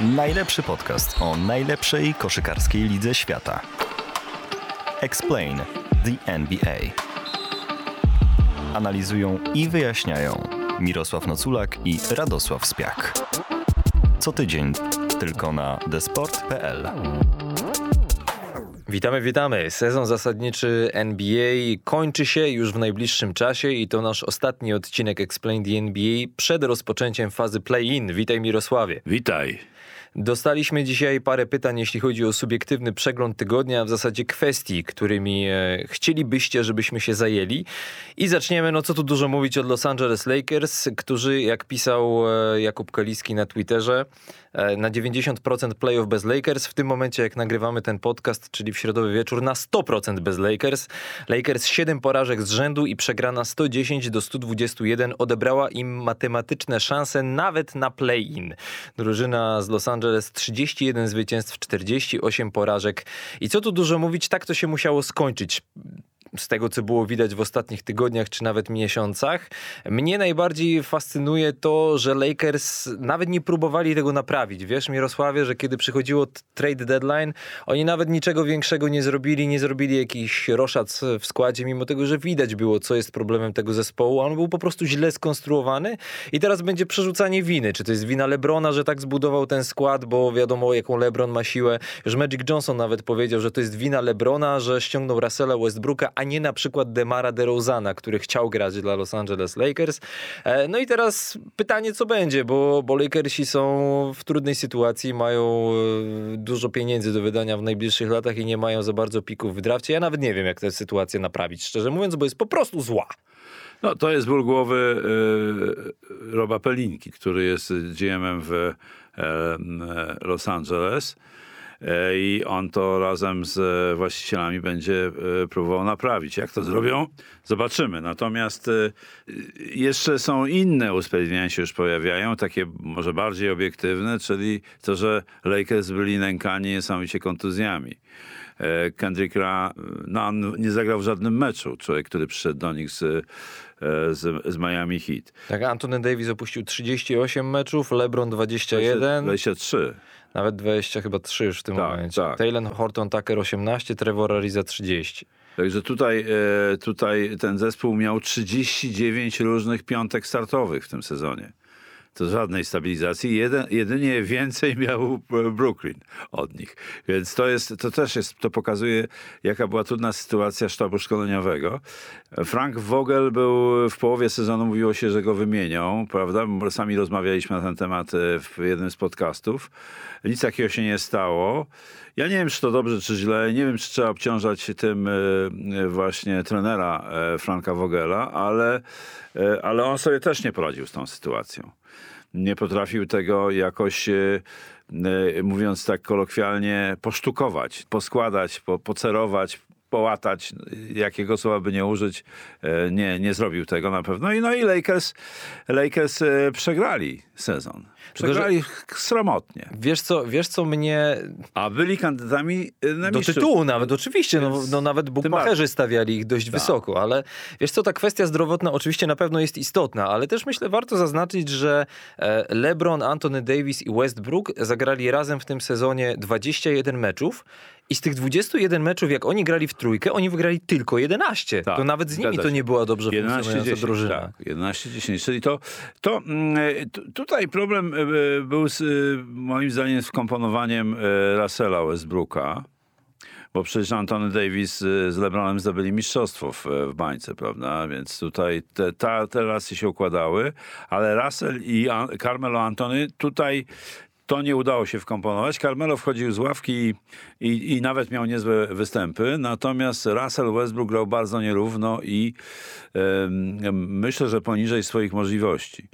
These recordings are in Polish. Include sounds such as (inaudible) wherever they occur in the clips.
Najlepszy podcast o najlepszej koszykarskiej lidze świata. Explain the NBA. Analizują i wyjaśniają Mirosław Noculak i Radosław Spiak. Co tydzień tylko na desport.pl. Witamy, witamy. Sezon zasadniczy NBA kończy się już w najbliższym czasie i to nasz ostatni odcinek Explain the NBA przed rozpoczęciem fazy play-in. Witaj Mirosławie. Witaj. Dostaliśmy dzisiaj parę pytań, jeśli chodzi o subiektywny przegląd tygodnia, w zasadzie kwestii, którymi e, chcielibyście, żebyśmy się zajęli. I zaczniemy, no co tu dużo mówić, od Los Angeles Lakers, którzy, jak pisał e, Jakub Kaliski na Twitterze, na 90% playoff bez Lakers. W tym momencie, jak nagrywamy ten podcast, czyli w środowy wieczór, na 100% bez Lakers. Lakers 7 porażek z rzędu i przegrana 110 do 121 odebrała im matematyczne szanse nawet na play-in. Drużyna z Los Angeles 31 zwycięstw, 48 porażek. I co tu dużo mówić, tak to się musiało skończyć z tego, co było widać w ostatnich tygodniach czy nawet miesiącach. Mnie najbardziej fascynuje to, że Lakers nawet nie próbowali tego naprawić. Wiesz, Mirosławie, że kiedy przychodziło trade deadline, oni nawet niczego większego nie zrobili, nie zrobili jakiś roszac w składzie, mimo tego, że widać było, co jest problemem tego zespołu. On był po prostu źle skonstruowany i teraz będzie przerzucanie winy. Czy to jest wina Lebrona, że tak zbudował ten skład, bo wiadomo, jaką Lebron ma siłę. Już Magic Johnson nawet powiedział, że to jest wina Lebrona, że ściągnął Russella Westbrooka, a nie na przykład Demara DeRozana, który chciał grać dla Los Angeles Lakers. E, no i teraz pytanie, co będzie, bo, bo Lakersi są w trudnej sytuacji, mają e, dużo pieniędzy do wydania w najbliższych latach i nie mają za bardzo pików w drafcie. Ja nawet nie wiem, jak tę sytuację naprawić, szczerze mówiąc, bo jest po prostu zła. No, to jest ból głowy y, Roba Pelinki, który jest GM-em w y, Los Angeles. E, i on to razem z właścicielami będzie e, próbował naprawić. Jak to zrobią? Zobaczymy. Natomiast e, jeszcze są inne usprawiedliwienia się już pojawiają, takie może bardziej obiektywne, czyli to, że Lakers byli nękani niesamowicie kontuzjami. Kendrick Ra no, nie zagrał w żadnym meczu. Człowiek, który przyszedł do nich z, z, z Miami Heat. Tak, Anthony Davis opuścił 38 meczów, LeBron 21. 23. Nawet 20, chyba 3 już w tym tak, momencie. Tak. Taylor Horton Tucker 18, Trevor Ariza 30. Także tutaj, e, tutaj ten zespół miał 39 różnych piątek startowych w tym sezonie to żadnej stabilizacji. Jeden, jedynie więcej (laughs) miał Brooklyn od nich. Więc to jest, to też jest, to pokazuje, jaka była trudna sytuacja sztabu szkoleniowego. Frank Vogel był w połowie sezonu, mówiło się, że go wymienią, prawda? Sami rozmawialiśmy na ten temat e, w jednym z podcastów. Nic takiego się nie stało. Ja nie wiem, czy to dobrze, czy źle. Nie wiem, czy trzeba obciążać tym e, właśnie trenera e, Franka Vogela, ale, ale on sobie też nie poradził z tą sytuacją nie potrafił tego jakoś, e, e, mówiąc tak kolokwialnie, posztukować, poskładać, po, pocerować, połatać, jakiego słowa by nie użyć, e, nie, nie zrobił tego na pewno. I no i Lakers, Lakers przegrali sezon. Przegrali Tylko, sromotnie. Wiesz co, wiesz co mnie... A byli kandydatami na Do tytułu nawet, oczywiście. No, no nawet bukmacherzy stawiali ich dość tak. wysoko, ale wiesz co, ta kwestia zdrowotna oczywiście na pewno jest istotna, ale też myślę warto zaznaczyć, że e, LeBron, Anthony Davis i Westbrook zagrali razem w tym sezonie 21 meczów i z tych 21 meczów, jak oni grali w trójkę, oni wygrali tylko 11. Tak, to nawet z nimi to nie była dobrze 11, funkcjonująca 10, drużyna. Tak, 11-10. Czyli to, to mm, e, tutaj problem e, był z, e, moim zdaniem z komponowaniem Russella Westbrooka. Bo przecież Antony Davis z LeBronem zdobyli mistrzostwo w, w bańce, prawda? Więc tutaj te, ta, te relacje się układały, ale Russell i Carmelo Antony tutaj to nie udało się wkomponować. Carmelo wchodził z ławki i, i, i, nawet miał niezłe występy, natomiast Russell Westbrook grał bardzo nierówno i myślę, że poniżej swoich możliwości.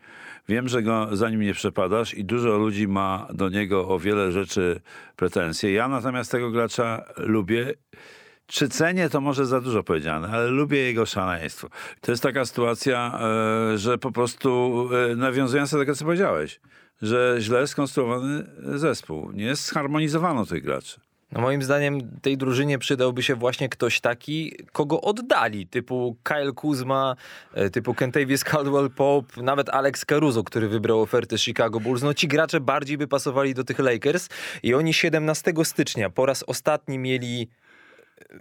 Wiem, że go za nim nie przepadasz i dużo ludzi ma do niego o wiele rzeczy pretensje. Ja natomiast tego gracza lubię. Czy cenię, to może za dużo powiedziane, ale lubię jego szaleństwo. To jest taka sytuacja, e, że po prostu e, nawiązując do tego, co powiedziałeś, że źle skonstruowany zespół. Nie zharmonizowano tych graczy. No moim zdaniem tej drużynie przydałby się właśnie ktoś taki, kogo oddali, typu Kyle Kuzma, e, typu Kentavious Caldwell Pope, nawet Alex Caruso, który wybrał ofertę Chicago Bulls. No ci gracze bardziej by pasowali do tych Lakers i oni 17 stycznia po raz ostatni mieli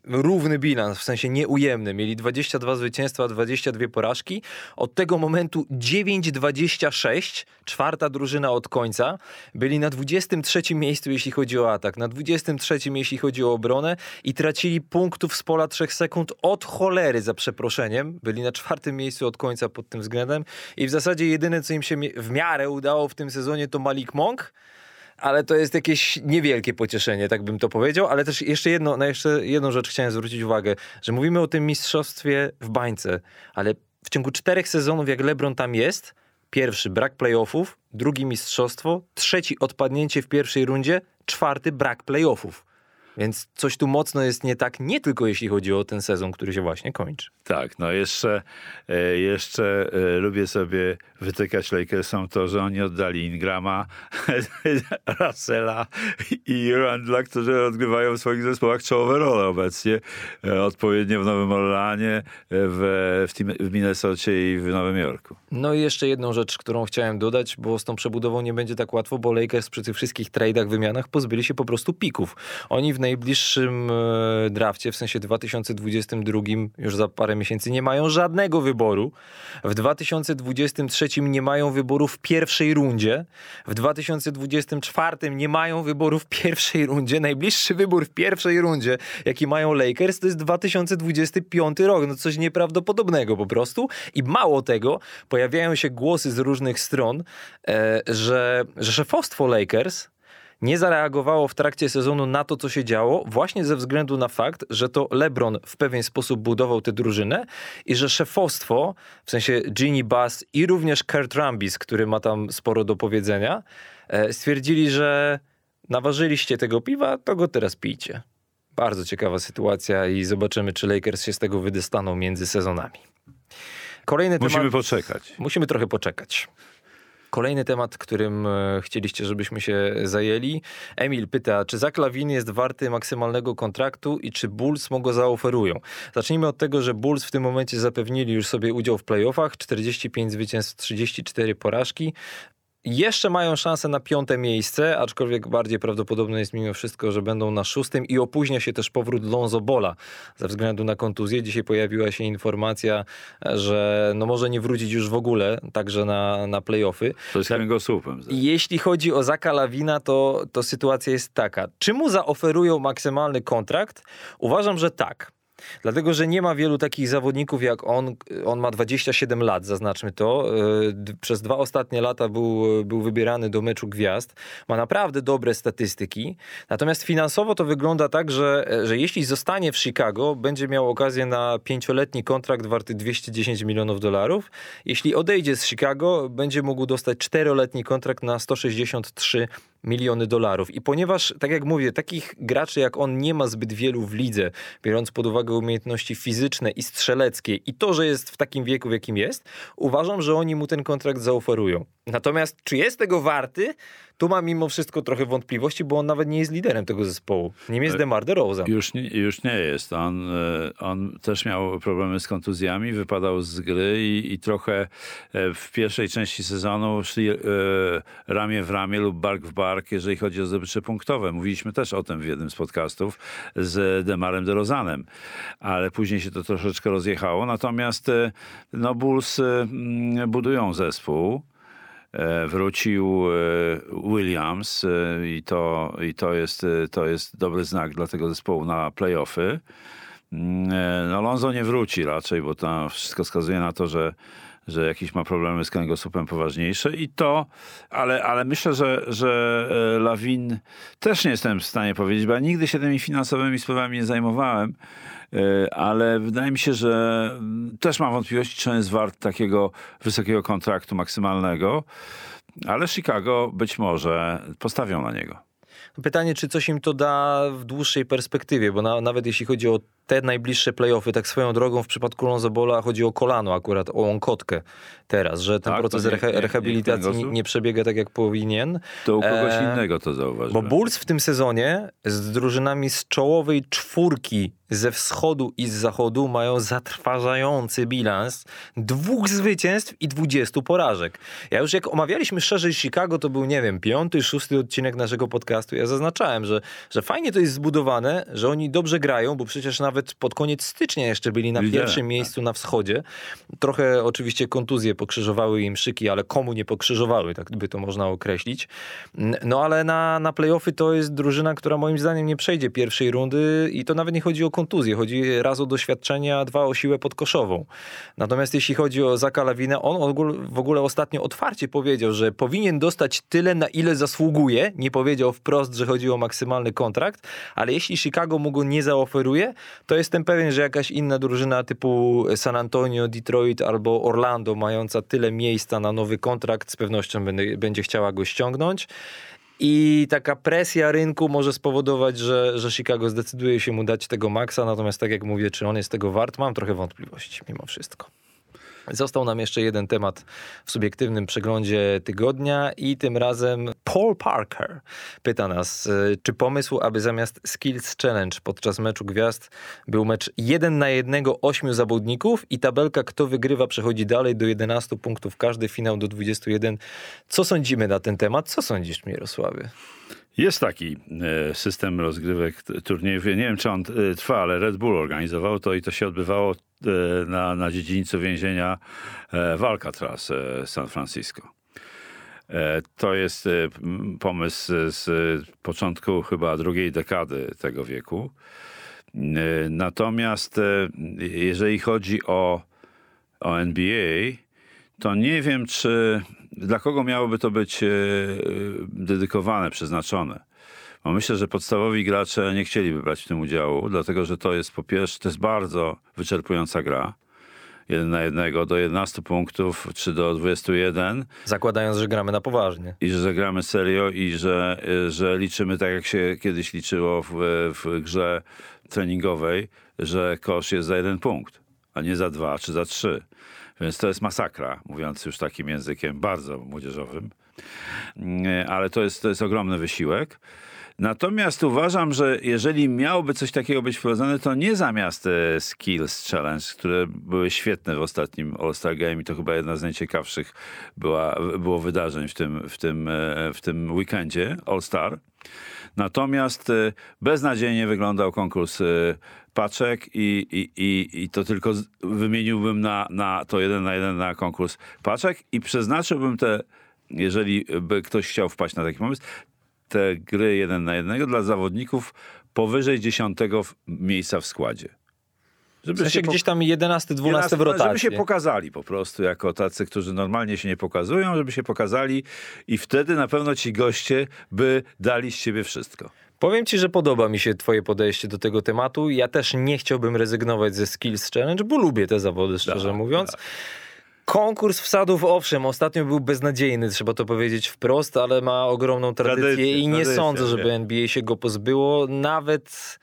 równy bilans, w sensie nieujemny. Mieli 22 zwycięstwa, 22 porażki. Od tego momentu 9-26, czwarta drużyna od końca. Byli na 23 miejscu, jeśli chodzi o atak, na 23 jeśli chodzi o obronę i tracili punktów z pola 3 sekund od cholery, za przeproszeniem. Byli na czwartym miejscu od końca pod tym względem i w zasadzie jedyne, co im się w miarę udało w tym sezonie, to Malik Monk, ale to jest jakieś niewielkie pocieszenie, tak bym to powiedział, ale też jeszcze jedno, na jeszcze jedną rzecz chciałem zwrócić uwagę, że mówimy o tym mistrzostwie w bańce, ale w ciągu czterech sezonów, jak LeBron tam jest, pierwszy brak playoffów, drugi mistrzostwo, trzeci odpadnięcie w pierwszej rundzie, czwarty brak playoffów. Więc coś tu mocno jest nie tak, nie tylko jeśli chodzi o ten sezon, który się właśnie kończy. Tak, no jeszcze, e, jeszcze e, lubię sobie wytykać Lakersom to, że oni oddali Ingrama, (laughs) Russella i Randla, którzy odgrywają w swoich zespołach czołowe role obecnie, e, odpowiednio w Nowym Orleanie, w, w, team, w Minnesocie i w Nowym Jorku. No i jeszcze jedną rzecz, którą chciałem dodać, bo z tą przebudową nie będzie tak łatwo, bo Lakers przy tych wszystkich tradeach, wymianach pozbyli się po prostu pików. Oni w najbliższym drafcie, w sensie 2022, już za parę miesięcy nie mają żadnego wyboru. W 2023 nie mają wyboru w pierwszej rundzie. W 2024 nie mają wyboru w pierwszej rundzie. Najbliższy wybór w pierwszej rundzie, jaki mają Lakers, to jest 2025 rok. No coś nieprawdopodobnego po prostu. I mało tego, pojawiają się głosy z różnych stron, e, że, że szefostwo Lakers nie zareagowało w trakcie sezonu na to, co się działo, właśnie ze względu na fakt, że to LeBron w pewien sposób budował tę drużynę i że szefostwo, w sensie Ginny Bass i również Kurt Rambis, który ma tam sporo do powiedzenia, e, stwierdzili, że naważyliście tego piwa, to go teraz pijcie. Bardzo ciekawa sytuacja i zobaczymy, czy Lakers się z tego wydostaną między sezonami. Kolejny Musimy temat... poczekać. Musimy trochę poczekać. Kolejny temat, którym e, chcieliście, żebyśmy się zajęli. Emil pyta, czy Zach Lawin jest warty maksymalnego kontraktu i czy Bulls mu go zaoferują? Zacznijmy od tego, że Bulls w tym momencie zapewnili już sobie udział w playoffach, 45 zwycięstw, 34 porażki jeszcze mają szansę na piąte miejsce, aczkolwiek bardziej prawdopodobne jest mimo wszystko, że będą na szóstym i opóźnia się też powrót Lonzo Bola ze względu na kontuzję. Dzisiaj pojawiła się informacja, że no może nie wrócić już w ogóle, także na, na playoffy. To jest kręgosłupem. Jeśli chodzi o Zaka Lawina, to, to sytuacja jest taka. Czy mu zaoferują maksymalny kontrakt? Uważam, że tak. Dlatego, że nie ma wielu takich zawodników jak on. On ma 27 lat, zaznaczmy to. E, przez dwa ostatnie lata był, był wybierany do meczu gwiazd. Ma naprawdę dobre statystyki. Natomiast finansowo to wygląda tak, że, że jeśli zostanie w Chicago, będzie miał okazję na pięcioletni kontrakt warty 210 milionów dolarów. Jeśli odejdzie z Chicago, będzie mógł dostać czteroletni kontrakt na 163 miliony dolarów. I ponieważ, tak jak mówię, takich graczy jak on nie ma zbyt wielu w lidze, biorąc pod uwagę umiejętności fizyczne i strzeleckie i to, że jest w takim wieku, w jakim jest, uważam, że oni mu ten kontrakt zaoferują. Natomiast czy jest tego warty? Tu mam mimo wszystko trochę wątpliwości, bo on nawet nie jest liderem tego zespołu. Nim jest e, DeMar DeRozan. Już nie, już nie jest. On, e, on też miał problemy z kontuzjami, wypadał z gry i, i trochę e, w pierwszej części sezonu szli ramię w ramię lub bark w bark, jeżeli chodzi o zdobycze punktowe. Mówiliśmy też o tym w jednym z podcastów z Demarem DeRozanem, ale później się to troszeczkę rozjechało. Natomiast no, Bulls budują zespół. E, wrócił e, Williams e, i to, i to, jest, to jest dobry znak dla tego zespołu na playoffy. Mm, no Lonzo nie wróci raczej, bo tam wszystko wskazuje na to, że że jakiś ma problemy z kręgosłupem poważniejsze i to, ale, ale myślę, że, że Lawin też nie jestem w stanie powiedzieć, bo ja nigdy się tymi finansowymi sprawami nie zajmowałem. E, ale wydaje mi się, że mm, też mam wątpliwości, czy on jest wart takiego wysokiego kontraktu maksymalnego, ale Chicago być może postawią na niego. Pytanie, czy coś im to da w dłuższej perspektywie, bo na, nawet jeśli chodzi o te najbliższe playoffy, tak swoją drogą w przypadku Lonzo Bola chodzi o kolano akurat, o łąkotkę teraz, że ten Tak, proces nie- reha- nie- nie rehabilitacji nie, nie przebiega tak jak powinien. To u kogoś E, innego to Bo zauważyłem. Bulls w tym sezonie z drużynami z czołowej czwórki ze wschodu i z zachodu mają zatrważający bilans dwóch zwycięstw i dwudziestu porażek. Ja już jak omawialiśmy szerzej Chicago, to był, nie wiem, piąty, szósty odcinek naszego podcastu. Ja zaznaczałem, że, że fajnie to jest zbudowane, że oni dobrze grają, bo przecież nawet pod koniec stycznia jeszcze byli na Liderem, pierwszym miejscu na wschodzie. Trochę oczywiście kontuzje pokrzyżowały im szyki, ale komu nie pokrzyżowały, tak by to można określić. No ale na, na playoffy to jest drużyna, która moim zdaniem nie przejdzie pierwszej rundy i to nawet nie chodzi o kontuzję, chodzi raz o doświadczenie, a dwa o siłę podkoszową. Natomiast jeśli chodzi o Zaka Lawinę, on w ogóle ostatnio otwarcie powiedział, że powinien dostać tyle, na ile zasługuje. Nie powiedział wprost, że chodzi o maksymalny kontrakt, ale jeśli Chicago mu go nie zaoferuje, to jestem pewien, że jakaś inna drużyna typu San Antonio, Detroit albo Orlando, mająca tyle miejsca na nowy kontrakt, z pewnością będzie chciała go ściągnąć. I taka presja rynku może spowodować, że, że Chicago zdecyduje się mu dać tego maksa, natomiast tak jak mówię, czy on jest tego wart, mam trochę wątpliwości mimo wszystko. Został nam jeszcze jeden temat w subiektywnym przeglądzie tygodnia i tym razem Paul Parker pyta nas, y, czy pomysł, aby zamiast Skills Challenge podczas meczu gwiazd był mecz jeden na jednego ośmiu zawodników i tabelka kto wygrywa przechodzi dalej do 11 punktów każdy, finał do 21. Co sądzimy na ten temat? Co sądzisz Mirosławie? Jest taki e, system rozgrywek turniejów. Nie wiem, czy on e, trwa, ale Red Bull organizował to i to się odbywało e, na, na dziedzińcu więzienia w Alcatraz, San Francisco. To jest pomysł z- początku chyba drugiej dekady tego wieku. Natomiast jeżeli chodzi o, o NBA, to nie wiem, czy dla kogo miałoby to być e, e, dedykowane, przeznaczone. Bo myślę, że podstawowi gracze nie chcieliby brać w tym udziału, dlatego że to jest po pierwsze, to jest bardzo wyczerpująca gra. Jeden na jednego do 11 punktów, czy do 21 Zakładając, że gramy na poważnie. i że zagramy serio i że, y, że liczymy tak, jak się kiedyś liczyło w, w grze treningowej, że kosz jest za jeden punkt, a nie za dwa czy za trzy. Więc to jest masakra, mówiąc już takim językiem bardzo młodzieżowym. Mm, Ale to jest, to jest ogromny wysiłek. Natomiast uważam, że jeżeli miałoby coś takiego być wprowadzone, to nie zamiast e, Skills Challenge, które były świetne w ostatnim All-Star Game i to chyba jedna z najciekawszych była, było wydarzeń w tym, w tym, e, w tym weekendzie All-Star. Natomiast e, beznadziejnie wyglądał konkurs e, paczek i, i, i, i to tylko wymieniłbym na, na to jeden na jeden na konkurs paczek i przeznaczyłbym te, jeżeli by ktoś chciał wpaść na taki pomysł, te gry jeden na jednego dla zawodników powyżej dziesiątego miejsca w składzie. Żeby sensie po- gdzieś tam 11, 12 w Żeby rotacji. się pokazali po prostu jako tacy, którzy normalnie się nie pokazują, żeby się pokazali i wtedy na pewno ci goście by dali z siebie wszystko. Powiem ci, że podoba mi się twoje podejście do tego tematu. Ja też nie chciałbym rezygnować ze Skills Challenge, bo lubię te zawody, szczerze Tak, mówiąc. Konkurs wsadów, owszem, ostatnio był beznadziejny, trzeba to powiedzieć wprost, ale ma ogromną tradycję Tradycję, i nie tradycję, sądzę, żeby. NBA się go pozbyło. Nawet,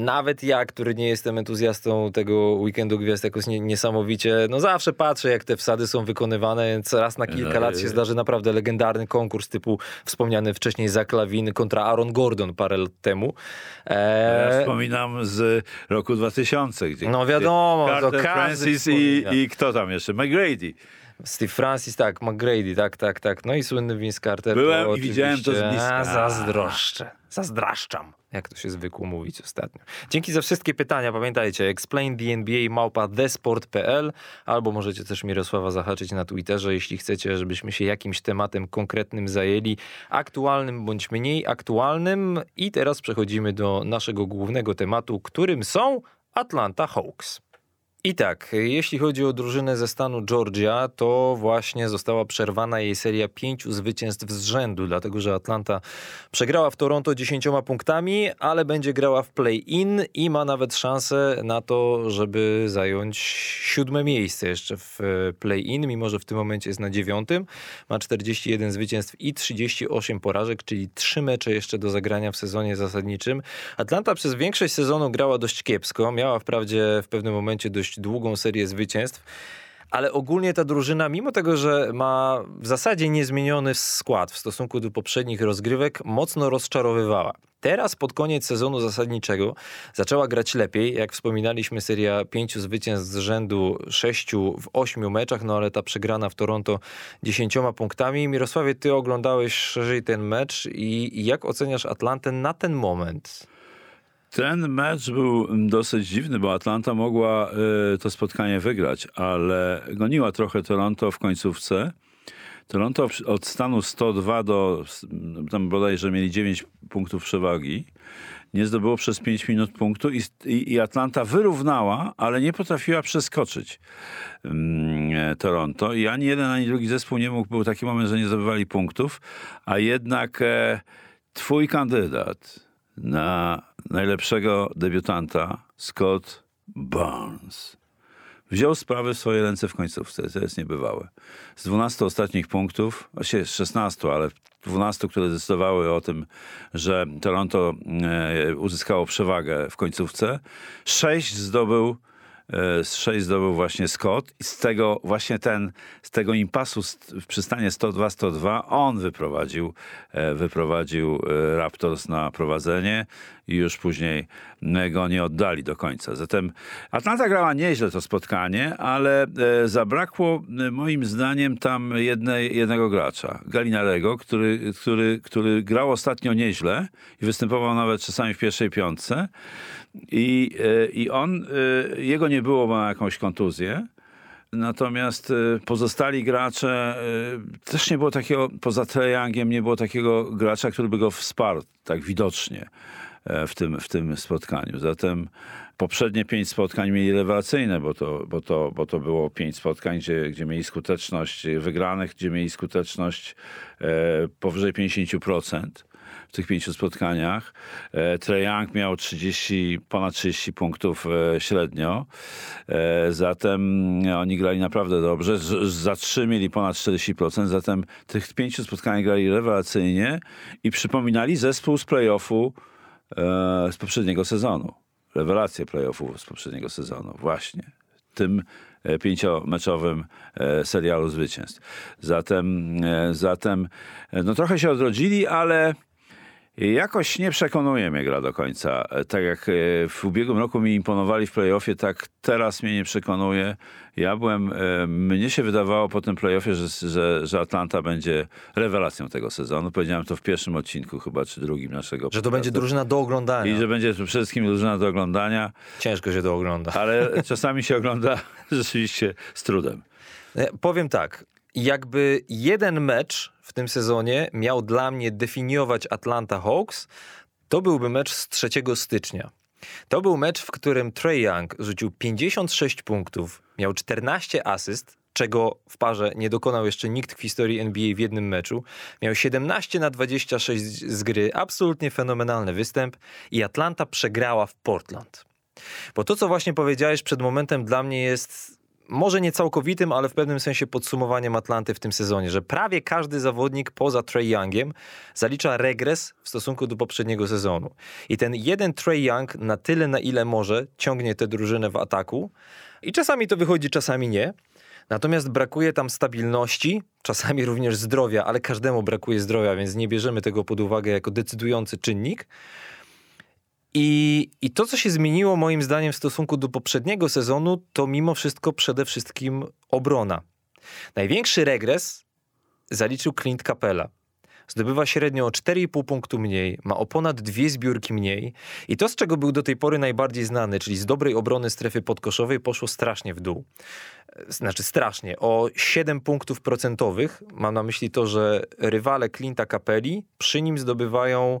nawet ja, który nie jestem entuzjastą tego weekendu gwiazd jakoś nie, niesamowicie, no zawsze patrzę, jak te wsady są wykonywane, raz na kilka No, lat się e, zdarzy naprawdę legendarny konkurs typu wspomniany wcześniej Zach Lawin kontra Aaron Gordon parę lat temu. Ja Eee, wspominam z roku 2000, gdzie No wiadomo, to Carter każdy Francis i, i kto tam jeszcze? McGrady. Steve Francis, tak, McGrady, tak, tak, tak. No i słynny Vince Carter. Byłem to i widziałem to z bliska. A, zazdroszczę, zazdraszczam, jak to się zwykło mówić ostatnio. Dzięki za wszystkie pytania. Pamiętajcie, explain the NBA małpa thesport.pl albo możecie też Mirosława zahaczyć na Twitterze, jeśli chcecie, żebyśmy się jakimś tematem konkretnym zajęli, aktualnym bądź mniej aktualnym. I teraz przechodzimy do naszego głównego tematu, którym są Atlanta Hawks. I tak, jeśli chodzi o drużynę ze stanu Georgia, to właśnie została przerwana jej seria pięciu zwycięstw z rzędu, dlatego że Atlanta przegrała w Toronto dziesięcioma punktami, ale będzie grała w play-in i ma nawet szansę na to, żeby zająć siódme miejsce jeszcze w e, play-in, mimo że w tym momencie jest na dziewiątym. Ma 41 zwycięstw i 38 porażek, czyli trzy mecze jeszcze do zagrania w sezonie zasadniczym. Atlanta przez większość sezonu grała dość kiepsko, miała wprawdzie w pewnym momencie dość dość długą serię zwycięstw. Ale ogólnie ta drużyna, mimo tego, że ma w zasadzie niezmieniony skład w stosunku do poprzednich rozgrywek, mocno rozczarowywała. Teraz pod koniec sezonu zasadniczego zaczęła grać lepiej. Jak wspominaliśmy, seria pięciu zwycięstw z rzędu sześciu w ośmiu meczach, no ale ta przegrana w Toronto dziesięcioma punktami. Mirosławie, ty oglądałeś szerzej ten mecz i jak oceniasz Atlantę na ten moment? Ten mecz był dosyć dziwny, bo Atlanta mogła y, to spotkanie wygrać, ale goniła trochę Toronto w końcówce. Toronto od stanu 102 do, tam bodajże mieli 9 punktów przewagi, nie zdobyło przez 5 minut punktu i, i, Atlanta wyrównała, ale nie potrafiła przeskoczyć um, Toronto i ani jeden, ani drugi zespół nie mógł, był taki moment, że nie zdobywali punktów, a jednak e, twój kandydat na najlepszego debiutanta Scott Barnes. Wziął sprawę w swoje ręce w końcówce, to jest niebywałe. Z 12 ostatnich punktów, właściwie 16, ale 12, które decydowały o tym, że Toronto e, uzyskało przewagę w końcówce, 6 zdobył z 6 zdobył właśnie Scott i z tego właśnie ten, z tego impasu w przystanie 102-102 on wyprowadził, e, wyprowadził e, Raptors na prowadzenie i już później go nie oddali do końca. Zatem Atlanta grała nieźle to spotkanie, ale zabrakło moim zdaniem tam jednej, jednego gracza, Galinarego, który, który, który grał ostatnio nieźle i występował nawet czasami w pierwszej piątce. I, e, i on, e, jego nie było, ma jakąś kontuzję. Natomiast e, pozostali gracze, też nie było takiego, poza Trejangiem, nie było takiego gracza, który by go wsparł tak widocznie w tym, w tym spotkaniu. Zatem poprzednie pięć spotkań mieli rewelacyjne, bo to, bo to, bo to było pięć spotkań, gdzie, gdzie mieli skuteczność wygranych, gdzie mieli skuteczność powyżej 50% w tych pięciu spotkaniach. E, Trae Young miał 30, ponad 30 punktów e, średnio. E, zatem oni grali naprawdę dobrze. Za trzy mieli ponad 40%. Zatem tych pięciu spotkań grali rewelacyjnie i przypominali zespół z playoffu z poprzedniego sezonu. Rewelację playoffu z poprzedniego sezonu. Właśnie. Tym pięciomeczowym serialu zwycięstw. Zatem, zatem no trochę się odrodzili, ale Jakoś nie przekonuje mnie gra do końca. Tak jak e, w ubiegłym roku mi imponowali w playoffie, tak teraz mnie nie przekonuje. Ja byłem, e, mnie się wydawało po tym playoffie, że, że, że Atlanta będzie rewelacją tego sezonu. Powiedziałem to w pierwszym odcinku chyba, czy drugim naszego. Że to będzie drużyna do oglądania. I że będzie przede wszystkim drużyna do oglądania. Ciężko się to ogląda. Ale czasami się ogląda (laughs) rzeczywiście z trudem. E, powiem tak, jakby jeden mecz w tym sezonie miał dla mnie definiować Atlanta Hawks, to byłby mecz z 3 stycznia. To był mecz, w którym Trey Young rzucił 56 punktów, miał 14 asyst, czego w parze nie dokonał jeszcze nikt w historii NBA w jednym meczu. Miał 17 na 26 z gry, absolutnie fenomenalny występ i Atlanta przegrała w Portland. Bo to, co właśnie powiedziałeś przed momentem, dla mnie jest może nie całkowitym, ale w pewnym sensie podsumowaniem Atlanty w tym sezonie, że prawie każdy zawodnik poza Trey Youngiem zalicza regres w stosunku do poprzedniego sezonu. I ten jeden Trey Young na tyle, na ile może, ciągnie tę drużynę w ataku. I czasami to wychodzi, czasami nie. Natomiast brakuje tam stabilności, czasami również zdrowia, ale każdemu brakuje zdrowia, więc nie bierzemy tego pod uwagę jako decydujący czynnik. I, I to, co się zmieniło moim zdaniem w stosunku do poprzedniego sezonu, to mimo wszystko przede wszystkim obrona. Największy regres zaliczył Clint Capella. Zdobywa średnio o 4,5 punktu mniej, ma o ponad dwie zbiórki mniej i to, z czego był do tej pory najbardziej znany, czyli z dobrej obrony strefy podkoszowej, poszło strasznie w dół. Znaczy strasznie, o 7 punktów procentowych. Mam na myśli to, że rywale Clint'a Capelli przy nim zdobywają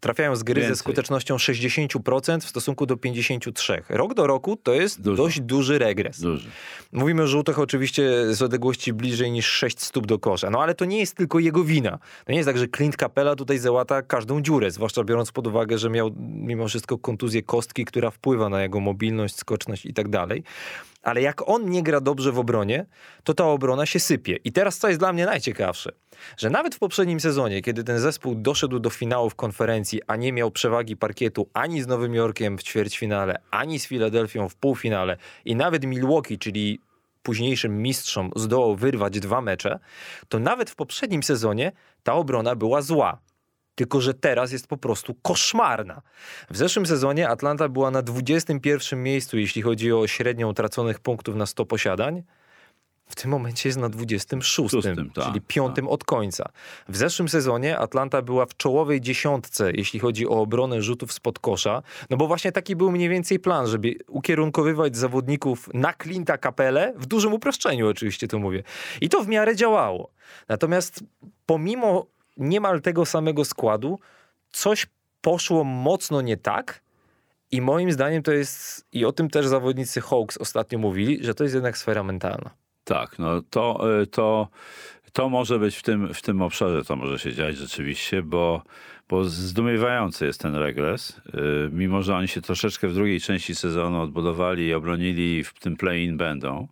trafiają z gry Więcej. ze skutecznością 60% w stosunku do 53%. Rok do roku to jest Dużo. dość duży regres. Duży. Mówimy o rzutach oczywiście z odległości bliżej niż 6 stóp do kosza. No ale to nie jest tylko jego wina. To nie jest tak, że Clint Capella tutaj załata każdą dziurę, zwłaszcza biorąc pod uwagę, że miał mimo wszystko kontuzję kostki, która wpływa na jego mobilność, skoczność i tak dalej. Ale jak on nie gra dobrze w obronie, to ta obrona się sypie. I teraz co jest dla mnie najciekawsze, że nawet w poprzednim sezonie, kiedy ten zespół doszedł do finałów konferencji, a nie miał przewagi parkietu ani z Nowym Jorkiem w ćwierćfinale, ani z Filadelfią w półfinale i nawet Milwaukee, czyli późniejszym mistrzom zdołał wyrwać dwa mecze, to nawet w poprzednim sezonie ta obrona była zła. Tylko, że teraz jest po prostu koszmarna. W zeszłym sezonie Atlanta była na 21 miejscu, jeśli chodzi o średnią traconych punktów na 100 posiadań. W tym momencie jest na 26, Szóstym, tak, czyli piątym od końca. W zeszłym sezonie Atlanta była w czołowej dziesiątce, jeśli chodzi o obronę rzutów spod kosza, no bo właśnie taki był mniej więcej plan, żeby ukierunkowywać zawodników na Clint'a Capelę, w dużym uproszczeniu oczywiście to mówię. I to w miarę działało. Natomiast pomimo niemal tego samego składu, coś poszło mocno nie tak, i moim zdaniem to jest, i o tym też zawodnicy Hawks ostatnio mówili, że to jest jednak sfera mentalna. Tak, no to, y, to, to może być w tym, w tym obszarze, to może się dziać rzeczywiście, bo, bo zdumiewający jest ten regres. Y, Mimo, że oni się troszeczkę w drugiej części sezonu odbudowali i obronili w tym play-in będą,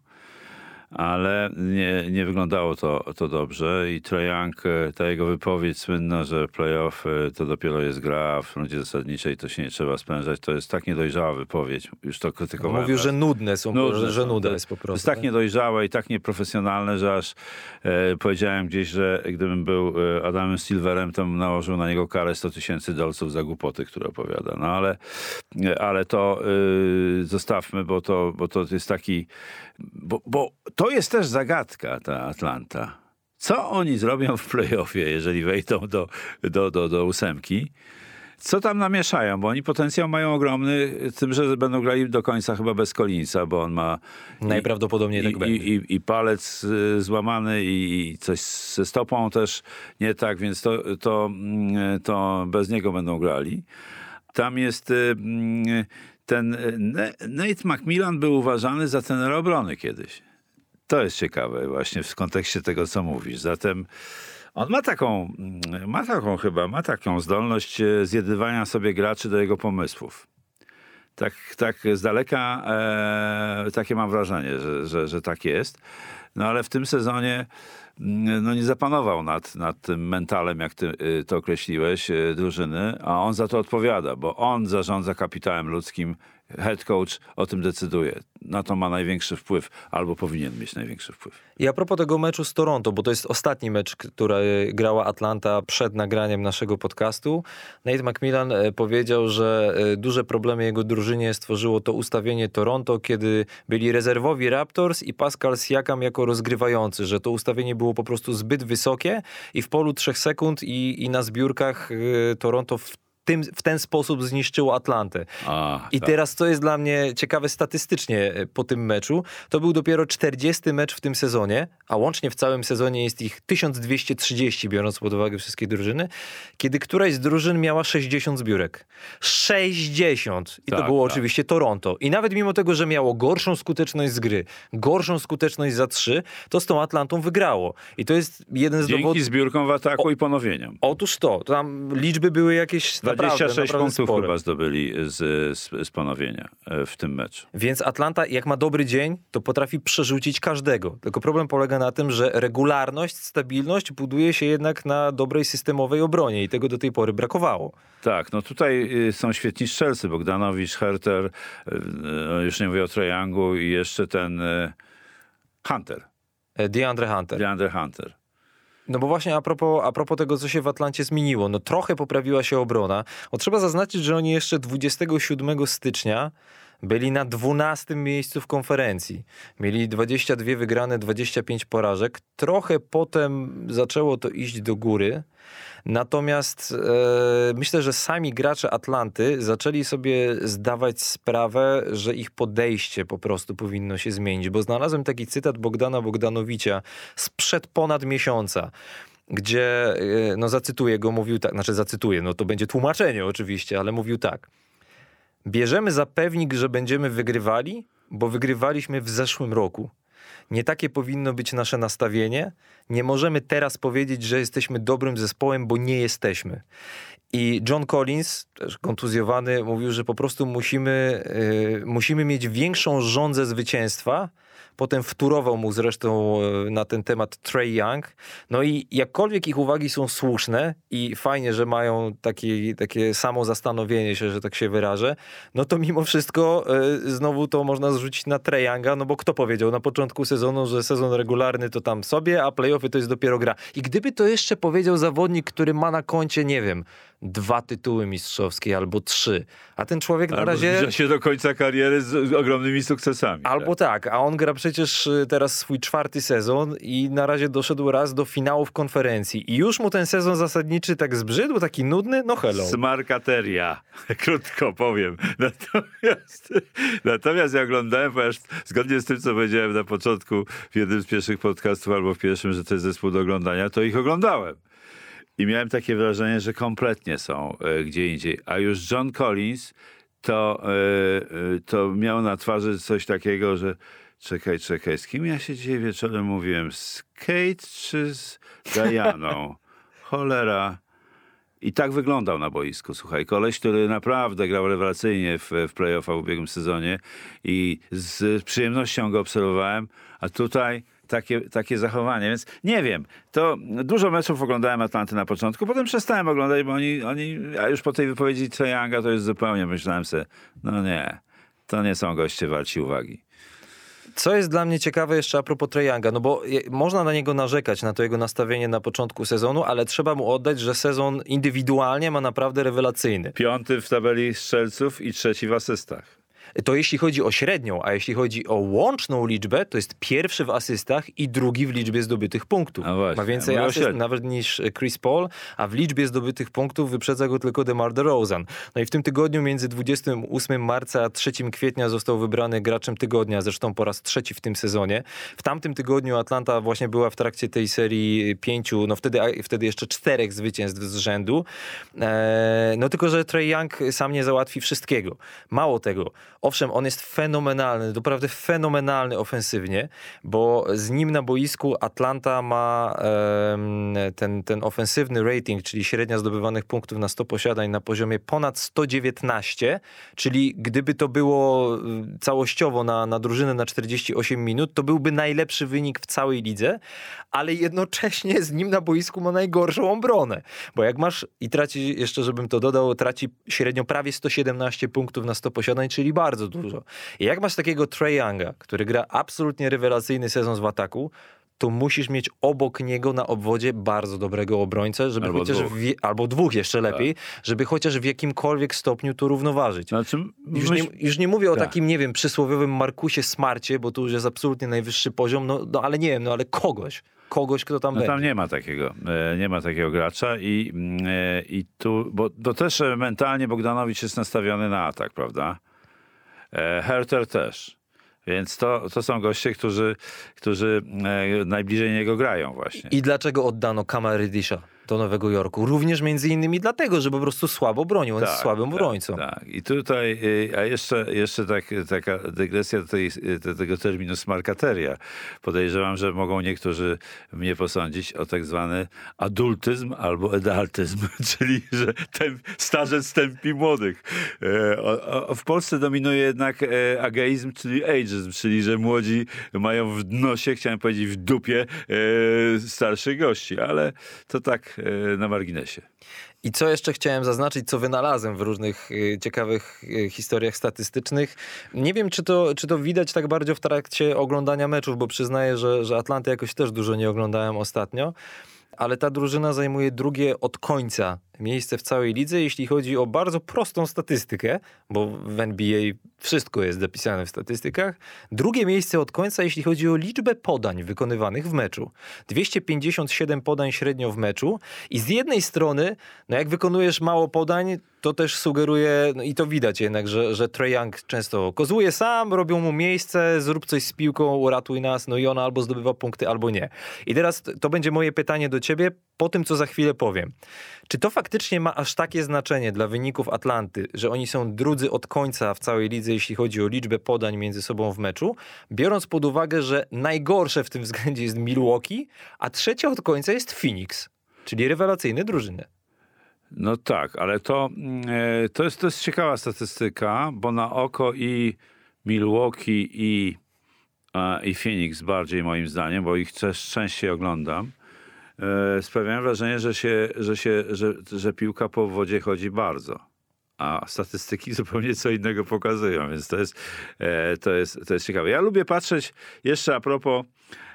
ale nie, nie wyglądało to, to dobrze i Trae Young, y, ta jego wypowiedź słynna, że playoff y, to dopiero jest gra, w rundzie zasadniczej to się nie trzeba sprężać, to jest tak niedojrzała wypowiedź. Już to krytykowałem. Mówił, raz. że nudne są, Nudne że, że to- jest po To prostu. jest tak niedojrzałe i tak nieprofesjonalne, że aż e, powiedziałem gdzieś, że gdybym był e, Adamem Silverem, to bym nałożył na niego karę 100 tysięcy dolców za głupoty, które opowiada. No ale, e, ale to e, zostawmy, bo to, bo to jest taki... Bo, bo to jest też zagadka, ta Atlanta. Co oni zrobią w playoffie, jeżeli wejdą do, do, do, do ósemki? Co tam namieszają? Bo oni potencjał mają ogromny, tym, że będą grali do końca chyba bez Kolinca, bo on ma Najprawdopodobniej tak i, będzie. i, i, i palec y, złamany i, i coś ze stopą też nie tak, więc to, to, mm, to bez niego będą grali. Tam jest y, mm, ten y, Nate McMillan był uważany za tenera obrony kiedyś. To jest ciekawe właśnie w kontekście tego, co mówisz. Zatem on ma taką, mm, ma taką chyba, ma taką zdolność e, zjedywania sobie graczy do jego pomysłów. Tak, tak z daleka e, takie mam wrażenie, że, że, że tak jest. No ale w tym sezonie mm, no, nie zapanował nad, nad tym mentalem, jak ty y, to określiłeś, y, drużyny, a on za to odpowiada, bo on zarządza kapitałem ludzkim, head coach o tym decyduje. Na to ma największy wpływ, albo powinien mieć największy wpływ. I a propos tego meczu z Toronto, bo to jest ostatni mecz, który grała Atlanta przed nagraniem naszego podcastu. Nate McMillan e, powiedział, że e, duże problemy jego drużynie stworzyło to ustawienie Toronto, kiedy byli rezerwowi Raptors i Pascal Siakam jako rozgrywający, że to ustawienie było po prostu zbyt wysokie i w polu trzech sekund i, i na zbiórkach e, Toronto w, tym, w ten sposób zniszczyło Atlantę. A, I tak. teraz, co jest dla mnie ciekawe statystycznie e, po tym meczu, to był dopiero 40 mecz w tym sezonie, a łącznie w całym sezonie jest ich 1230, biorąc pod uwagę wszystkie drużyny, kiedy któraś z drużyn miała 60 zbiórek. 60! I to Tak, było tak. oczywiście Toronto. I nawet mimo tego, że miało gorszą skuteczność z gry, gorszą skuteczność za 3, to z tą Atlantą wygrało. I to jest jeden z Dzięki dowodów... zbiórkom w ataku i ponowieniom. Otóż to, to tam liczby były jakieś naprawdę, 26 naprawdę punktów chyba zdobyli z, z, z ponowienia e, w tym meczu. Więc Atlanta, jak ma dobry dzień, to potrafi przerzucić każdego. Tylko problem polega na tym, że regularność, stabilność buduje się jednak na dobrej systemowej obronie i tego do tej pory brakowało. Tak, no tutaj y, są świetni strzelcy, Bogdanowicz, Herter, y, y, już nie mówię o Trajangu i jeszcze ten y, Hunter, E, DeAndre Hunter. DeAndre Hunter. No bo właśnie a propos, a propos tego, co się w Atlancie zmieniło, no trochę poprawiła się obrona. Bo trzeba zaznaczyć, że oni jeszcze 27 stycznia byli na 12 miejscu w konferencji. Mieli 22 wygrane, 25 porażek. Trochę potem zaczęło to iść do góry. Natomiast e, myślę, że sami gracze Atlanty zaczęli sobie zdawać sprawę, że ich podejście po prostu powinno się zmienić, bo znalazłem taki cytat Bogdana Bogdanowicza sprzed ponad miesiąca. gdzie, e, no zacytuję go, mówił tak, znaczy zacytuję, no to będzie tłumaczenie oczywiście, ale mówił tak. Bierzemy za pewnik, że będziemy wygrywali, bo wygrywaliśmy w zeszłym roku. Nie takie powinno być nasze nastawienie. Nie możemy teraz powiedzieć, że jesteśmy dobrym zespołem, bo nie jesteśmy. I John Collins, też kontuzjowany, mówił, że po prostu musimy, yy, musimy mieć większą żądzę zwycięstwa. Potem wturował mu zresztą yy, na ten temat Trey Young. No i jakkolwiek ich uwagi są słuszne i fajnie, że mają taki, takie samo zastanowienie się, że tak się wyrażę, no to mimo wszystko yy, znowu to można zrzucić na Trey Younga, no bo kto powiedział na początku sezonu, że sezon regularny to tam sobie, a playoffy to jest dopiero gra. I gdyby to jeszcze powiedział zawodnik, który ma na koncie, nie wiem, dwa tytuły mistrzowskie albo trzy. A ten człowiek na Albo razie. zbliża się do końca kariery z ogromnymi sukcesami. Albo tak, a on gra przecież y, teraz swój czwarty sezon i na razie doszedł raz do finałów konferencji. I już mu ten sezon zasadniczy tak zbrzydł, taki nudny, no hello. Smarkateria, (laughs) krótko powiem. (laughs) Natomiast, natomiast ja oglądałem, ponieważ zgodnie z tym, co powiedziałem na początku w jednym z pierwszych podcastów albo w pierwszym, że to jest zespół do oglądania, to ich oglądałem. I miałem takie wrażenie, że kompletnie są e, gdzie indziej. A już John Collins to, e, e, to miał na twarzy coś takiego, że czekaj, czekaj, z kim ja się dzisiaj wieczorem mówiłem? Z Kate czy z Dianą? (laughs) Cholera. I tak wyglądał na boisku, słuchaj. Koleś, który naprawdę grał rewelacyjnie w, w play-offa w ubiegłym sezonie i z przyjemnością go obserwowałem, a tutaj takie, takie zachowanie, więc nie wiem. To dużo meczów oglądałem Atlanty na początku, potem przestałem oglądać, bo oni, oni a już po tej wypowiedzi Treyanga to już zupełnie myślałem sobie, no nie, to nie są goście walci uwagi. Co jest dla mnie ciekawe jeszcze a propos Treyanga, no bo można na niego narzekać, na to jego nastawienie na początku sezonu, ale trzeba mu oddać, że sezon indywidualnie ma naprawdę rewelacyjny. Piąty w tabeli strzelców i trzeci w asystach. To jeśli chodzi o średnią, a jeśli chodzi o łączną liczbę, to jest pierwszy w asystach i drugi w liczbie zdobytych punktów. Ma więcej o asyst nawet niż Chris Paul, a w liczbie zdobytych punktów wyprzedza go tylko DeMar DeRozan. No i w tym tygodniu między 28 marca a 3 kwietnia został wybrany graczem tygodnia, zresztą po raz trzeci w tym sezonie. W tamtym tygodniu Atlanta właśnie była w trakcie tej serii pięciu, no wtedy, wtedy jeszcze czterech zwycięstw z rzędu. Eee, no tylko, że Trey Young sam nie załatwi wszystkiego. Mało tego. Owszem, on jest fenomenalny, doprawdy fenomenalny ofensywnie, bo z nim na boisku Atlanta ma ten, ten ofensywny rating, czyli średnia zdobywanych punktów na 100 posiadań na poziomie ponad 119, czyli gdyby to było y, całościowo na, na drużynę na 48 minut, to byłby najlepszy wynik w całej lidze, ale jednocześnie z nim na boisku ma najgorszą obronę, bo jak masz i traci, jeszcze żebym to dodał, traci średnio prawie 117 punktów na 100 posiadań, czyli bardzo dużo. I jak masz takiego Trae Younga, który gra absolutnie rewelacyjny sezon w ataku, to musisz mieć obok niego na obwodzie bardzo dobrego obrońcę, żeby Albo chociaż dwóch. Tak. w, albo dwóch jeszcze lepiej, żeby chociaż w jakimkolwiek stopniu to równoważyć. Znaczy, Już myśl- nie, już nie mówię o Tak. takim, nie wiem, przysłowiowym Markusie Smarcie, bo to już jest absolutnie najwyższy poziom, no, no ale nie wiem, no ale kogoś, kogoś, kto tam No będzie. tam nie ma takiego, e, nie ma takiego gracza i, mm, e, i tu, bo to też e, mentalnie Bogdanowicz jest nastawiony na atak, prawda? E, Herter też. Więc to, to są goście, którzy, którzy e, najbliżej niego grają właśnie. I dlaczego oddano Kama Rydisha do Nowego Jorku? Również między innymi dlatego, że po prostu słabo bronił, on jest słabym tak, obrońcą. Tak. I tutaj, y, a jeszcze, jeszcze tak, taka dygresja do, tej, do tego terminu smarkateria. Podejrzewam, że mogą niektórzy mnie posądzić o tak zwany adultyzm albo edaltyzm, (laughs) czyli że ten starzec tępi młodych. E, W Polsce dominuje jednak e, ageizm, czyli ageizm, czyli że młodzi mają w nosie, chciałem powiedzieć w dupie e, starszych gości, ale to tak e, na marginesie. I co jeszcze chciałem zaznaczyć, co wynalazłem w różnych y, ciekawych y, historiach statystycznych. Nie wiem, czy to, czy to widać tak bardzo w trakcie oglądania meczów, bo przyznaję, że, że Atlanty jakoś też dużo nie oglądałem ostatnio. Ale ta drużyna zajmuje drugie od końca miejsce w całej lidze, jeśli chodzi o bardzo prostą statystykę, bo w NBA wszystko jest zapisane w statystykach. Drugie miejsce od końca, jeśli chodzi o liczbę podań wykonywanych w meczu. 257 podań średnio w meczu i z jednej strony, no jak wykonujesz mało podań, to też sugeruje, no i to widać jednak, że, że Trae Young często kozuje sam, robią mu miejsce, zrób coś z piłką, uratuj nas, no i ona albo zdobywa punkty, albo nie. I teraz to będzie moje pytanie do ciebie. Po tym, co za chwilę powiem. Czy to faktycznie ma aż takie znaczenie dla wyników Atlanty, że oni są drudzy od końca w całej lidze, jeśli chodzi o liczbę podań między sobą w meczu, biorąc pod uwagę, że najgorsze w tym względzie jest Milwaukee, a trzecia od końca jest Phoenix, czyli rewelacyjne drużyny. No tak, ale to, mm, e, to, jest, to jest ciekawa statystyka, bo na oko i Milwaukee i, i Phoenix bardziej moim zdaniem, bo ich też częściej oglądam, sprawiają wrażenie, że, się, że, się, że, że piłka po wodzie chodzi bardzo. A statystyki (laughs) zupełnie co innego pokazują, więc to jest, e, to jest, to jest ciekawe. Ja lubię patrzeć, jeszcze a propos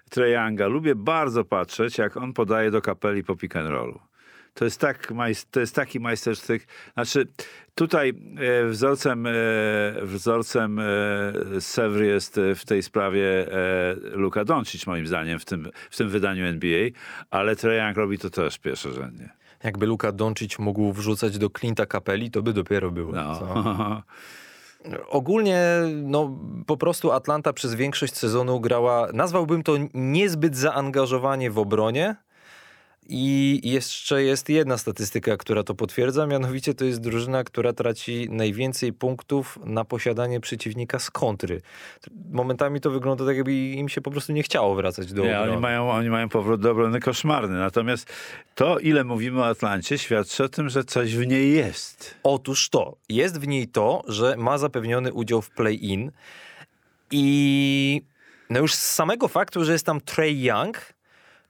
Treyanga, lubię bardzo patrzeć, jak on podaje do kapeli po pick and rollu. To jest, tak, to jest taki majstersztyk. Znaczy, tutaj e, wzorcem, e, wzorcem e, Sevry jest w tej sprawie Luka Doncic, moim zdaniem, w tym, w tym wydaniu NBA, ale Young robi to też pierwszorzędnie. Jakby Luka Doncic mógł wrzucać do Clint'a Capelli, to by dopiero było. No. (laughs) Ogólnie, no, po prostu Atlanta przez większość sezonu grała, nazwałbym to niezbyt zaangażowanie w obronie. I jeszcze jest jedna statystyka, która to potwierdza, mianowicie to jest drużyna, która traci najwięcej punktów na posiadanie przeciwnika z kontry. Momentami to wygląda tak, jakby im się po prostu nie chciało wracać do Nie, obrony. oni mają, oni mają powrót do obrony koszmarny. Natomiast to, ile mówimy o Atlancie, świadczy o tym, że coś w niej jest. Otóż to. Jest w niej to, że ma zapewniony udział w play-in i no już z samego faktu, że jest tam Trey Young,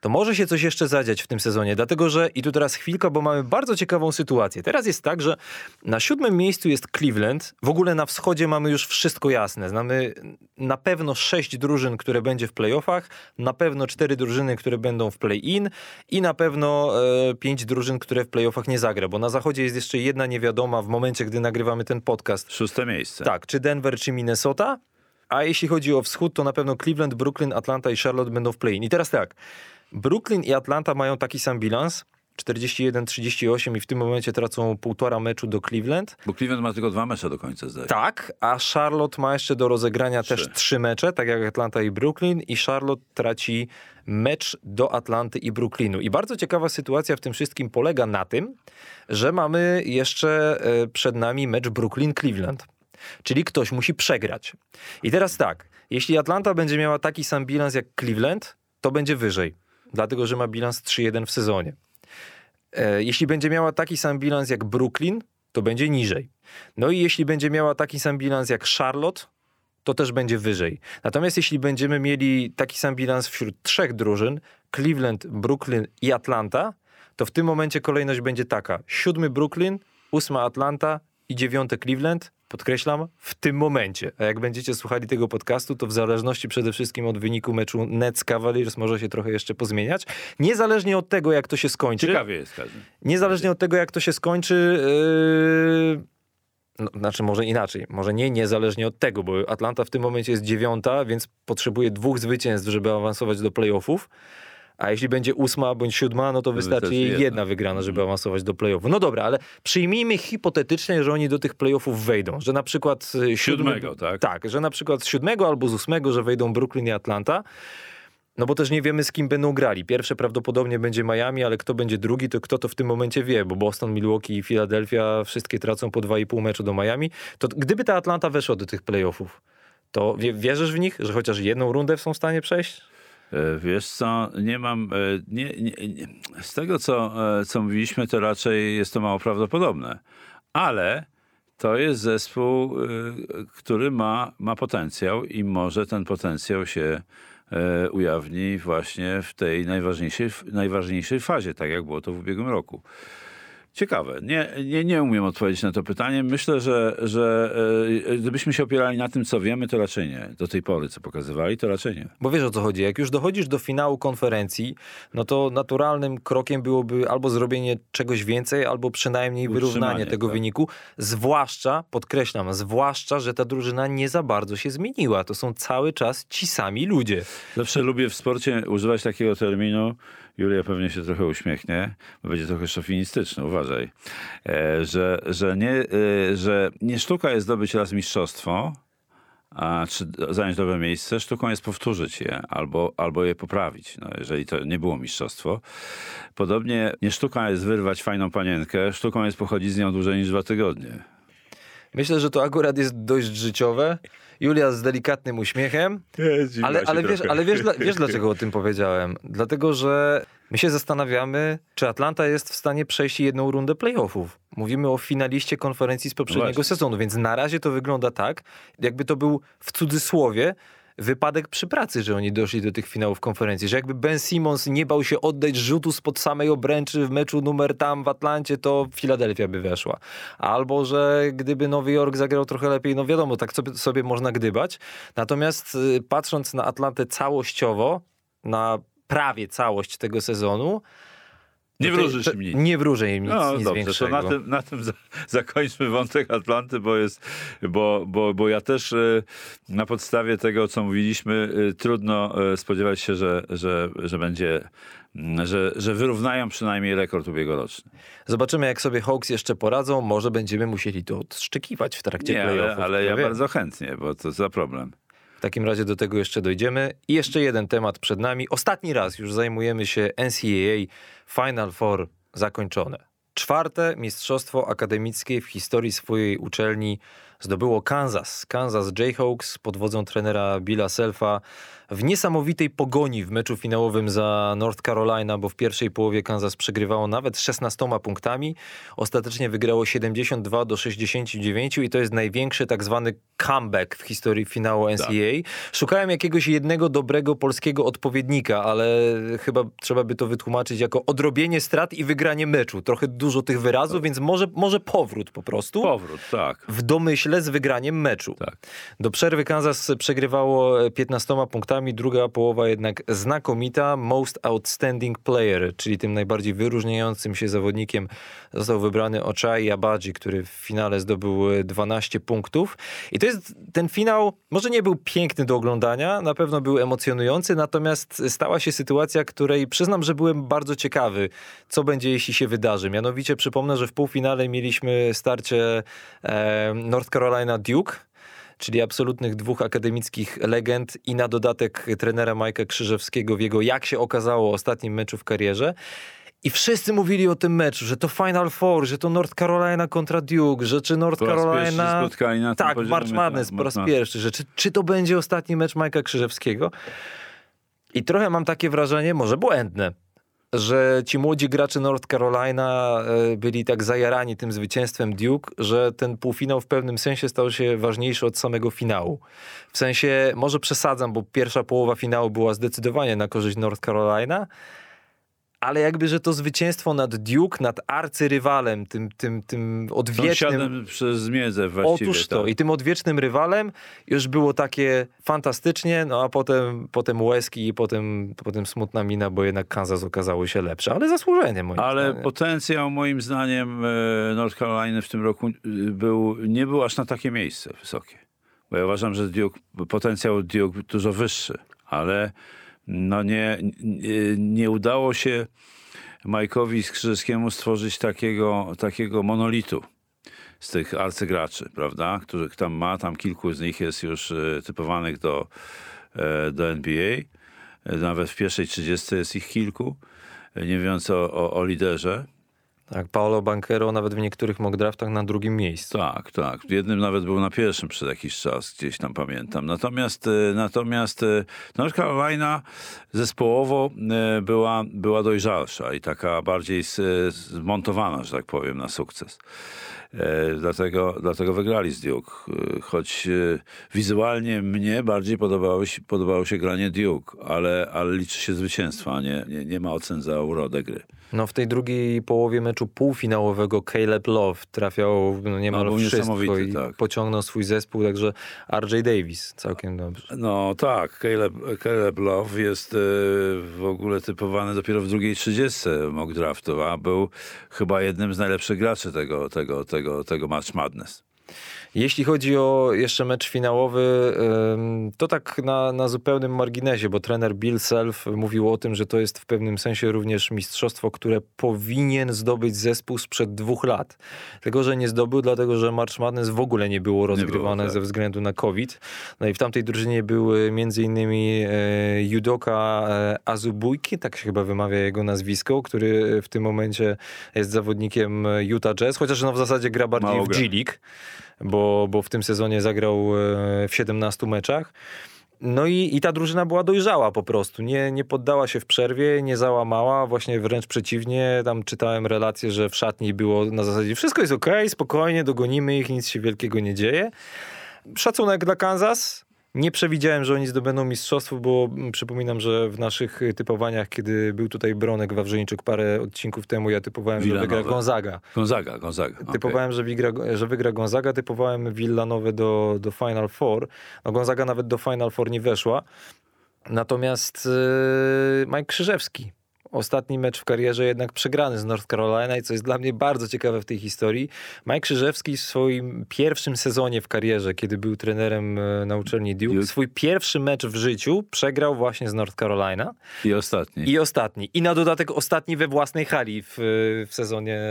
to może się coś jeszcze zadziać w tym sezonie, dlatego że i tu teraz chwilka, bo mamy bardzo ciekawą sytuację. Teraz jest tak, że na siódmym miejscu jest Cleveland. W ogóle na wschodzie mamy już wszystko jasne. Znamy na pewno sześć drużyn, które będzie w playoffach, na pewno cztery drużyny, które będą w play-in i na pewno e, pięć drużyn, które w playoffach nie zagra, bo na zachodzie jest jeszcze jedna niewiadoma w momencie, gdy nagrywamy ten podcast. Szóste miejsce. Tak, czy Denver, czy Minnesota. A jeśli chodzi o wschód, to na pewno Cleveland, Brooklyn, Atlanta i Charlotte będą w play-in. I teraz tak, Brooklyn i Atlanta mają taki sam bilans, 41-38 i w tym momencie tracą półtora meczu do Cleveland. Bo Cleveland ma tylko dwa mecze do końca, zdaje. Tak, a Charlotte ma jeszcze do rozegrania Trzy. też trzy mecze, tak jak Atlanta i Brooklyn i Charlotte traci mecz do Atlanty i Brooklynu. I bardzo ciekawa sytuacja w tym wszystkim polega na tym, że mamy jeszcze e, przed nami mecz Brooklyn-Cleveland. Czyli ktoś musi przegrać. I teraz tak, jeśli Atlanta będzie miała taki sam bilans jak Cleveland, to będzie wyżej, dlatego że ma bilans 3-1 w sezonie. E, Jeśli będzie miała taki sam bilans jak Brooklyn, to będzie niżej. No i jeśli będzie miała taki sam bilans jak Charlotte, to też będzie wyżej. Natomiast jeśli będziemy mieli taki sam bilans wśród trzech drużyn, Cleveland, Brooklyn i Atlanta, to w tym momencie kolejność będzie taka. Siódmy Brooklyn, ósma Atlanta i dziewiąte Cleveland. Podkreślam, w tym momencie. A jak będziecie słuchali tego podcastu, to w zależności przede wszystkim od wyniku meczu Nets Cavaliers może się trochę jeszcze pozmieniać. Niezależnie od tego, jak to się skończy. Ciekawie jest każdy. Niezależnie od tego, jak to się skończy, yy... no, znaczy może inaczej, może nie niezależnie od tego, bo Atlanta w tym momencie jest dziewiąta, więc potrzebuje dwóch zwycięstw, żeby awansować do playoffów. A jeśli będzie ósma bądź siódma, no to wystarczy jej jedna. jedna wygrana, żeby awansować do playoffu. No dobra, ale przyjmijmy hipotetycznie, że oni do tych playoffów wejdą, że na przykład y, siódmy- Siódmego, tak? Tak, że na przykład z siódmego albo z ósmego, że wejdą Brooklyn i Atlanta. No bo też nie wiemy, z kim będą grali. Pierwsze prawdopodobnie będzie Miami, ale kto będzie drugi, to kto to w tym momencie wie, bo Boston, Milwaukee i Philadelphia wszystkie tracą po 2,5 meczu do Miami. To gdyby ta Atlanta weszła do tych playoffów, to wie, wierzysz w nich, że chociaż jedną rundę są w stanie przejść? E, Wiesz co, nie mam, e, nie, nie, nie, z tego co, e, co mówiliśmy, to raczej jest to mało prawdopodobne, ale to jest zespół, który ma, ma potencjał i może ten potencjał się ujawni właśnie w tej najważniejszej, najważniejszej fazie, tak jak było to w ubiegłym roku. Ciekawe. Nie, nie, nie umiem odpowiedzieć na to pytanie. Myślę, że, że e, gdybyśmy się opierali na tym, co wiemy, to raczej nie. Do tej pory, co pokazywali, to raczej nie. Bo wiesz o co chodzi, jak już dochodzisz do finału konferencji, no to naturalnym krokiem byłoby albo zrobienie czegoś więcej, albo przynajmniej wyrównanie tego tak. wyniku. Zwłaszcza, podkreślam, zwłaszcza, że ta drużyna nie za bardzo się zmieniła. To są cały czas ci sami ludzie. Zawsze lubię w sporcie używać takiego terminu. Julia pewnie się trochę uśmiechnie, bo będzie trochę szowinistyczny, uważaj. E, że, że, nie, e, że nie sztuka jest zdobyć raz mistrzostwo, a czy zająć dobre miejsce, sztuką jest powtórzyć je albo, albo je poprawić, no, jeżeli to nie było mistrzostwo. Podobnie nie sztuka jest wyrwać fajną panienkę, sztuką jest pochodzić z nią dłużej niż dwa tygodnie. Myślę, że to akurat jest dość życiowe. Julia z delikatnym uśmiechem. Ale, ale, wiesz, ale wiesz, wiesz, dlaczego o tym (laughs) powiedziałem? Dlatego, że my się zastanawiamy, czy Atlanta jest w stanie przejść jedną rundę playoffów. Mówimy o finaliście konferencji z poprzedniego Właśnie. sezonu, więc na razie to wygląda tak, jakby to był w cudzysłowie wypadek przy pracy, że oni doszli do tych finałów konferencji, że jakby Ben Simmons nie bał się oddać rzutu spod samej obręczy w meczu numer tam w Atlancie, to Filadelfia by weszła. Albo, że gdyby Nowy Jork zagrał trochę lepiej, no wiadomo, tak sobie, można gdybać. Natomiast y, patrząc na Atlantę całościowo, na prawie całość tego sezonu, Nie wróżysz im nic. Nie wróżę im nic, No nic dobrze, większego. to na tym, na tym za, zakończmy wątek Atlanty, bo jest, bo, bo, bo ja też e, na podstawie tego, co mówiliśmy, e, trudno e, spodziewać się, że, że, że będzie, mm, że, że wyrównają przynajmniej rekord ubiegłoroczny. Zobaczymy, jak sobie Hawks jeszcze poradzą. Może będziemy musieli to odszczekiwać w trakcie ale, playoffów. ale kto ja bardzo chętnie, bo to za problem. W takim razie do tego jeszcze dojdziemy. I jeszcze jeden temat przed nami. Ostatni raz już zajmujemy się NCAA Final Four zakończone. Czwarte mistrzostwo akademickie w historii swojej uczelni zdobyło Kansas. Kansas Jayhawks pod wodzą trenera Billa Selfa w niesamowitej pogoni w meczu finałowym za North Carolina, bo w pierwszej połowie Kansas przegrywało nawet 16 punktami. Ostatecznie wygrało 72 do 69 i to jest największy tak zwany comeback w historii finału NCAA. Szukałem jakiegoś jednego dobrego polskiego odpowiednika, ale chyba trzeba by to wytłumaczyć jako odrobienie strat i wygranie meczu. Trochę dużo tych wyrazów, więc może, może powrót po prostu. Powrót, tak. W domyśle z wygraniem meczu. Tak. Do przerwy Kansas przegrywało 15 punktami, druga połowa jednak znakomita. Most Outstanding Player, czyli tym najbardziej wyróżniającym się zawodnikiem został wybrany Ochai Abadzi, który w finale zdobył e, 12 punktów. I to jest ten finał, może nie był piękny do oglądania, na pewno był emocjonujący, natomiast stała się sytuacja, której przyznam, że byłem bardzo ciekawy, co będzie, jeśli się wydarzy. Mianowicie przypomnę, że w półfinale mieliśmy starcie e, North Carolina Duke, czyli absolutnych dwóch akademickich legend i na dodatek trenera Majka Krzyżewskiego w jego, jak się okazało, ostatnim meczu w karierze. I wszyscy mówili o tym meczu, że to Final Four, że to North Carolina kontra Duke, że czy North Po Carolina... na Tak, March Madness tak, po raz Madness. pierwszy, że czy, czy to będzie ostatni mecz Majka Krzyżewskiego. I trochę mam takie wrażenie, może błędne, że ci młodzi gracze North Carolina e, byli tak zajarani tym zwycięstwem Duke, że ten półfinał w pewnym sensie stał się ważniejszy od samego finału. W sensie, może przesadzam, bo pierwsza połowa finału była zdecydowanie na korzyść North Carolina, ale jakby, że to zwycięstwo nad Duke, nad arcyrywalem, tym, tym, tym odwiecznym... Sąsiadem przez zmiedzę właściwie. Otóż to. tak. I tym odwiecznym rywalem już było takie fantastycznie, no a potem, potem łezki i potem, potem smutna mina, bo jednak Kansas okazało się lepsze, ale zasłużenie moim Ale zdaniem. potencjał moim zdaniem e, North Carolina w tym roku e, był, nie był aż na takie miejsce wysokie. Bo ja uważam, że Duke, potencjał Duke dużo wyższy, ale no nie, nie, udało się Majkowi Skrzyżewskiemu stworzyć takiego, takiego monolitu z tych arcygraczy, prawda? Których tam ma, tam kilku z nich jest już e, typowanych do, e, do NBA. E, Nawet w pierwszej 30 jest ich kilku. Nie mówiąc o, o, o liderze. Tak, Paolo Banquero nawet w niektórych mock draftach na drugim miejscu. Tak, tak. W jednym nawet był na pierwszym przez jakiś czas, gdzieś tam pamiętam. Natomiast, e, natomiast e, North Carolina zespołowo e, była, była dojrzalsza i taka bardziej zmontowana, że tak powiem, na sukces. Dlatego, dlatego wygrali z Duke. Choć wizualnie mnie bardziej podobało się, podobało się granie Duke, ale, ale liczy się zwycięstwo, a nie, nie, nie ma ocen za urodę gry. No w tej drugiej połowie meczu półfinałowego Caleb Love trafiał no, niemal No, wszystko niesamowity, i tak. pociągnął swój zespół, także RJ Davis całkiem dobrze. No tak, Caleb, Caleb Love jest e, w ogóle typowany dopiero w drugiej 30 mock draftu, a był chyba jednym z najlepszych graczy tego, tego, tego, tego March Madness. Jeśli chodzi o jeszcze mecz finałowy, to tak na, na zupełnym marginesie, bo trener Bill Self mówił o tym, że to jest w pewnym sensie również mistrzostwo, które powinien zdobyć zespół sprzed dwóch lat. Tego, że nie zdobył, dlatego że March Madness w ogóle nie było rozgrywane było, tak. ze względu na COVID. No i w tamtej drużynie były między innymi e, judoka e, Azubujki, tak się chyba wymawia jego nazwisko, który w tym momencie jest zawodnikiem Utah Jazz, chociaż no w zasadzie gra bardziej Mało w. G-League, bo, bo w tym sezonie zagrał e, w 17 meczach. No i, i ta drużyna była dojrzała po prostu. Nie, nie poddała się w przerwie, nie załamała, właśnie wręcz przeciwnie. Tam czytałem relacje, że w szatni było na zasadzie wszystko jest okej, spokojnie, dogonimy ich, nic się wielkiego nie dzieje. Szacunek dla Kansas. Nie przewidziałem, że oni zdobędą mistrzostwo, bo przypominam, że w naszych y, typowaniach, kiedy był tutaj Bronek Wawrzyńczyk parę odcinków temu, ja typowałem, że wygra Villanowe. Gonzaga. Gonzaga, Gonzaga. okej. Typowałem, że, wygra, że wygra Gonzaga, typowałem Villanowe do, do Final Four. No Gonzaga nawet do Final Four nie weszła. Natomiast yy, Mike Krzyżewski. Ostatni mecz w karierze jednak przegrany z North Carolina i co jest dla mnie bardzo ciekawe w tej historii. Mike Krzyżewski w swoim pierwszym sezonie w karierze, kiedy był trenerem e, na uczelni Duke, Duke. swój pierwszy mecz w życiu przegrał właśnie z North Carolina. I ostatni. I ostatni. I na dodatek ostatni we własnej hali w, w sezonie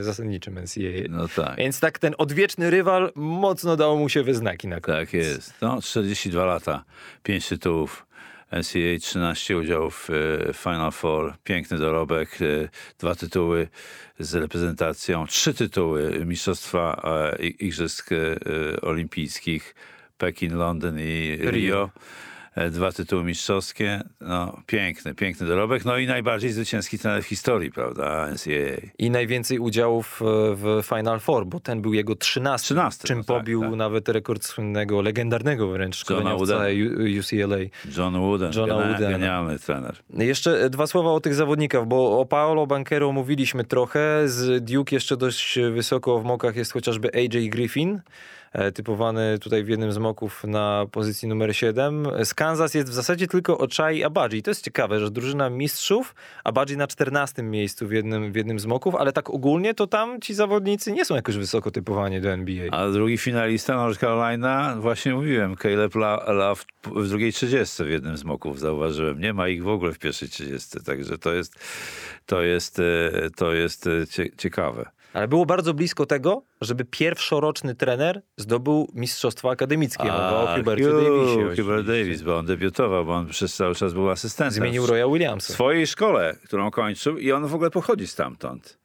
zasadniczym NCAA. No tak. Więc tak ten odwieczny rywal mocno dał mu się we znaki na koniec. Tak jest. No, 42 lata, 5 tytułów. NCAA 13 udziałów w Final Four, piękny dorobek, e, dwa tytuły z reprezentacją, trzy tytuły Mistrzostwa Igrzysk e, Olimpijskich, Pekin, Londyn i Rio. Rio. E, Dwa tytuły mistrzowskie, no piękny, piękny dorobek, no i najbardziej zwycięski trener w historii, prawda, NCAA. I najwięcej udziałów e, w Final Four, bo ten był jego 13, 13, czym no tak, pobił tak. nawet rekord słynnego, legendarnego wręcz szkoleniowca Woodena. U- UCLA. John Wooden, Johna genia- Woodena. genialny trener. Jeszcze e, dwa słowa o tych zawodnikach, bo o Paolo Banquero mówiliśmy trochę. Z Duke jeszcze dość wysoko w mokach jest chociażby AJ Griffin, typowany tutaj w jednym z moków na pozycji numer 7. Z Kansas jest w zasadzie tylko Ochai Abadji. To jest ciekawe, że drużyna mistrzów, Abadji na 14 miejscu w jednym, w jednym z moków, ale tak ogólnie to tam ci zawodnicy nie są jakoś wysoko typowani do NBA. A drugi finalista North Carolina, właśnie mówiłem, Caleb Love w drugiej 30 w jednym z moków zauważyłem. Nie ma ich w ogóle w pierwszej 30, także to jest, to jest, e, to jest e, cie, ciekawe. Ale było bardzo blisko tego, żeby pierwszoroczny trener zdobył mistrzostwo akademickie. Mowa o Hubercie Hugh- Davisie. Hubert. Davis, bo on debiutował, bo on przez cały czas był asystentem. Zmienił w Roya Williamsa. swojej szkole, którą kończył i on w ogóle pochodzi stamtąd.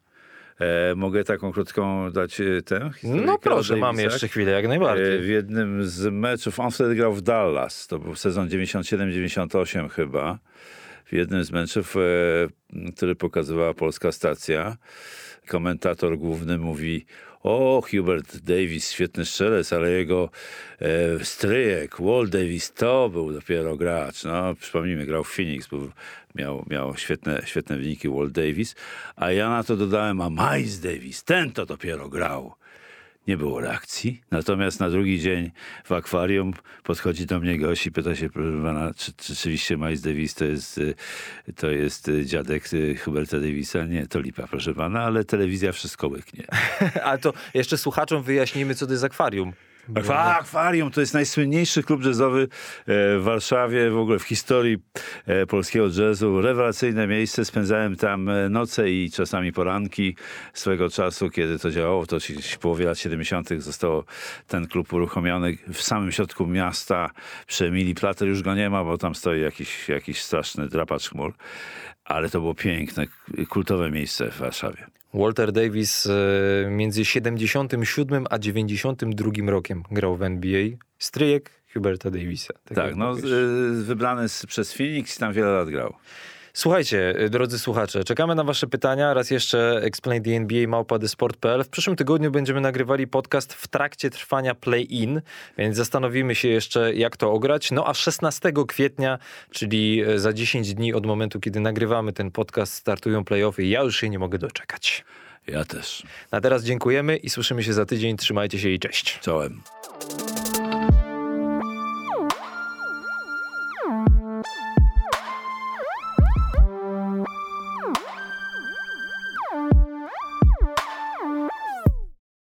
E, mogę taką krótką dać e, tę historię No proszę, mamy jeszcze chwilę, jak E, najbardziej. W jednym z meczów, on wtedy grał w Dallas, to był sezon 97-98 chyba. W jednym z meczów, e, który pokazywała polska stacja, komentator główny mówi o, Hubert Davis, świetny strzelec, ale jego e, stryjek, Walt Davis, to był dopiero gracz. No, przypomnijmy, grał w Phoenix, był, miał, miał świetne, świetne wyniki Walt Davis, a ja na to dodałem, a Miles Davis, ten to dopiero grał. Nie było reakcji. Natomiast na drugi dzień w akwarium podchodzi do mnie gość i pyta się, proszę pana, czy, czy rzeczywiście Miles Davis to jest, y, to jest y, dziadek y, Huberta Davisa? Nie, to lipa, proszę pana, ale telewizja wszystko łyknie. (laughs) Ale to jeszcze słuchaczom wyjaśnijmy, co to jest akwarium. Akwa- Akwarium to jest najsłynniejszy klub jazzowy e, w Warszawie, w ogóle w historii e, polskiego jazzu. Rewelacyjne miejsce. Spędzałem tam e, noce i czasami poranki swego czasu, kiedy to działało. To w połowie lat 70. został ten klub uruchomiony w samym środku miasta przy Emilii Plater. Już go nie ma, bo tam stoi jakiś, jakiś straszny drapacz chmur. Ale to było piękne, kultowe miejsce w Warszawie. Walter Davis e, między 77 a 92 rokiem grał w NBA. Stryjek Huberta Davisa. Tak, jak no, y, wybrany z, przez Phoenix i tam wiele lat grał. Słuchajcie, y, drodzy słuchacze, czekamy na wasze pytania. Raz jeszcze Explain the NBA, małpa thesport.pl. W przyszłym tygodniu będziemy nagrywali podcast w trakcie trwania play-in, więc zastanowimy się jeszcze, jak to ograć. No a 16 kwietnia, czyli e, za 10 dni od momentu, kiedy nagrywamy ten podcast, startują play-offy. Ja już się nie mogę doczekać. Ja też. Na teraz dziękujemy i słyszymy się za tydzień. Trzymajcie się i cześć. Czołem.